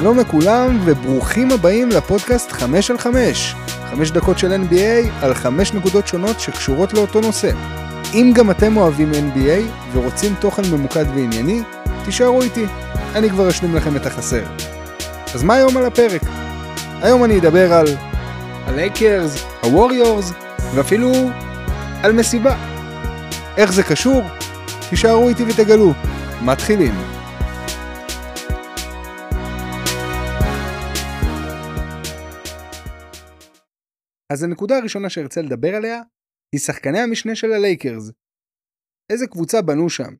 שלום לכולם וברוכים הבאים לפודקאסט 5 על 5. 5 דקות של NBA על 5 נקודות שונות שקשורות לאותו נושא. אם גם אתם אוהבים NBA ורוצים תוכן ממוקד וענייני, תישארו איתי, אני כבר אשלים לכם את החסר. אז מה היום על הפרק? היום אני אדבר על הלייקרס, הווריורס ואפילו על מסיבה. איך זה קשור? תישארו איתי ותגלו. מתחילים. אז הנקודה הראשונה שארצה לדבר עליה היא שחקני המשנה של הלייקרס. איזה קבוצה בנו שם?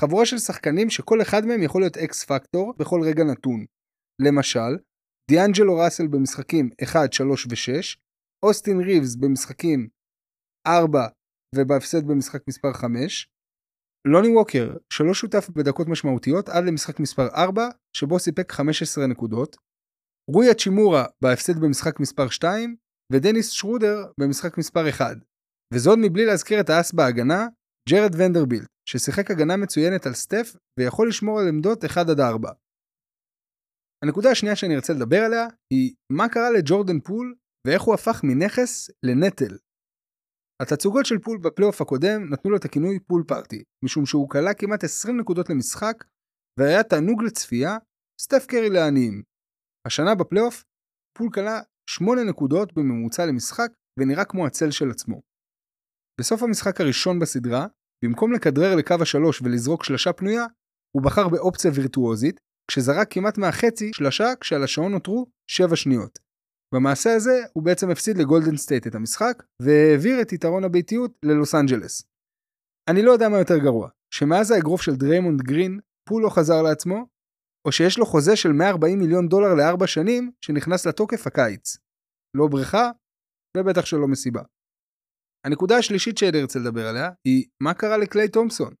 חבורה של שחקנים שכל אחד מהם יכול להיות X factor בכל רגע נתון. למשל, דיאנג'לו ראסל במשחקים 1, 3 ו-6, אוסטין ריבס במשחקים 4 ובהפסד במשחק מספר 5, לוני ווקר שלא שותף בדקות משמעותיות עד למשחק מספר 4 שבו סיפק 15 נקודות, רוי האצ'ימורה בהפסד במשחק מספר 2 ודניס שרודר במשחק מספר 1. וזאת מבלי להזכיר את האס בהגנה, ג'רד ונדרבילט, ששיחק הגנה מצוינת על סטף ויכול לשמור על עמדות 1 4. הנקודה השנייה שאני ארצה לדבר עליה היא מה קרה לג'ורדן פול ואיך הוא הפך מנכס לנטל. התצוגות של פול בפלייאוף הקודם נתנו לו את הכינוי Poole Party, משום שהוא קלע כמעט 20 נקודות למשחק והיה תענוג לצפייה, סטף קרי לעניים. השנה בפלייאוף, פול קלע 8 נקודות בממוצע למשחק ונראה כמו הצל של עצמו. בסוף המשחק הראשון בסדרה, במקום לכדרר לקו השלוש ולזרוק שלשה פנויה, הוא בחר באופציה וירטואוזית, כשזרק כמעט מהחצי שלשה כשעל השעון נותרו 7 שניות. במעשה הזה הוא בעצם הפסיד לגולדן סטייט את המשחק, והעביר את יתרון הביתיות ללוס אנג'לס. אני לא יודע מה יותר גרוע, שמאז האגרוף של דריימונד גרין, פול לא חזר לעצמו, או שיש לו חוזה של 140 מיליון דולר לארבע שנים שנכנס לתוקף הקיץ. לא בריכה, ובטח שלא מסיבה. הנקודה השלישית שאני רוצה לדבר עליה היא מה קרה לקליי תומפסון.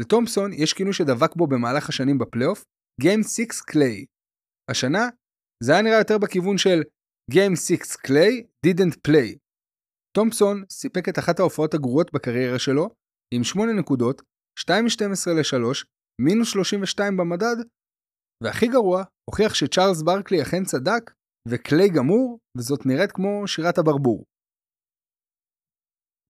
לתומפסון יש כינוי שדבק בו במהלך השנים בפלייאוף, Game 6 קליי. השנה זה היה נראה יותר בכיוון של Game 6 קליי didn't play. תומפסון סיפק את אחת ההופעות הגרועות בקריירה שלו, עם 8 נקודות, 2 מ-12 ל-3, מינוס 32 במדד, והכי גרוע, הוכיח שצ'ארלס ברקלי אכן צדק, וקליי גמור, וזאת נראית כמו שירת הברבור.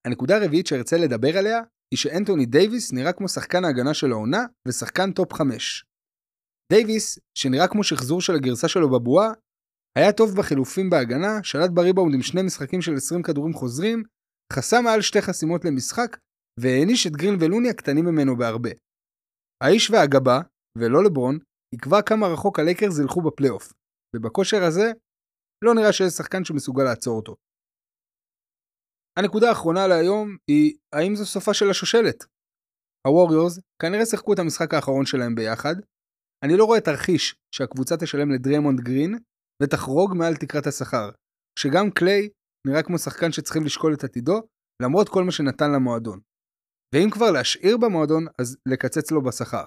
הנקודה הרביעית שארצה לדבר עליה, היא שאנטוני דייוויס נראה כמו שחקן ההגנה של העונה, ושחקן top 5. דייוויס, שנראה כמו שחזור של הגרסה שלו בבועה, היה טוב בחילופים בהגנה, שלט בריבאונד עם שני משחקים של 20 כדורים חוזרים, חסם מעל שתי חסימות למשחק, והעניש את גרין ולוני הקטנים ממנו בהרבה. האיש והגבה, ולא לברון, יקבע כמה רחוק הלייקרס ילכו בפלייאוף, ובכושר הזה, לא נראה שיש שחקן שמסוגל לעצור אותו. הנקודה האחרונה להיום היא, האם זו סופה של השושלת? הווריורס כנראה שיחקו את המשחק האחרון שלהם ביחד. אני לא רואה תרחיש שהקבוצה תשלם לדריימונד גרין ותחרוג מעל תקרת השכר, שגם קליי נראה כמו שחקן שצריכים לשקול את עתידו, למרות כל מה שנתן למועדון. ואם כבר להשאיר במועדון, אז לקצץ לו בשכר.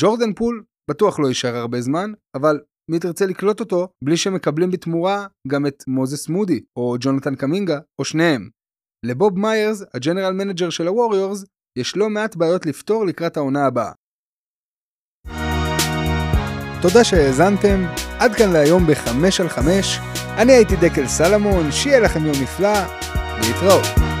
ג'ורדן פול בטוח לא יישאר הרבה זמן, אבל מי תרצה לקלוט אותו בלי שמקבלים בתמורה גם את מוזס מודי, או ג'ונתן קמינגה, או שניהם. לבוב מיירס, ה general manager של הווריורס, יש לא מעט בעיות לפתור לקראת העונה הבאה. תודה שהאזנתם, עד כאן להיום ב-5 על 5, אני הייתי דקל סלמון, שיהיה לכם יום נפלא, להתראות.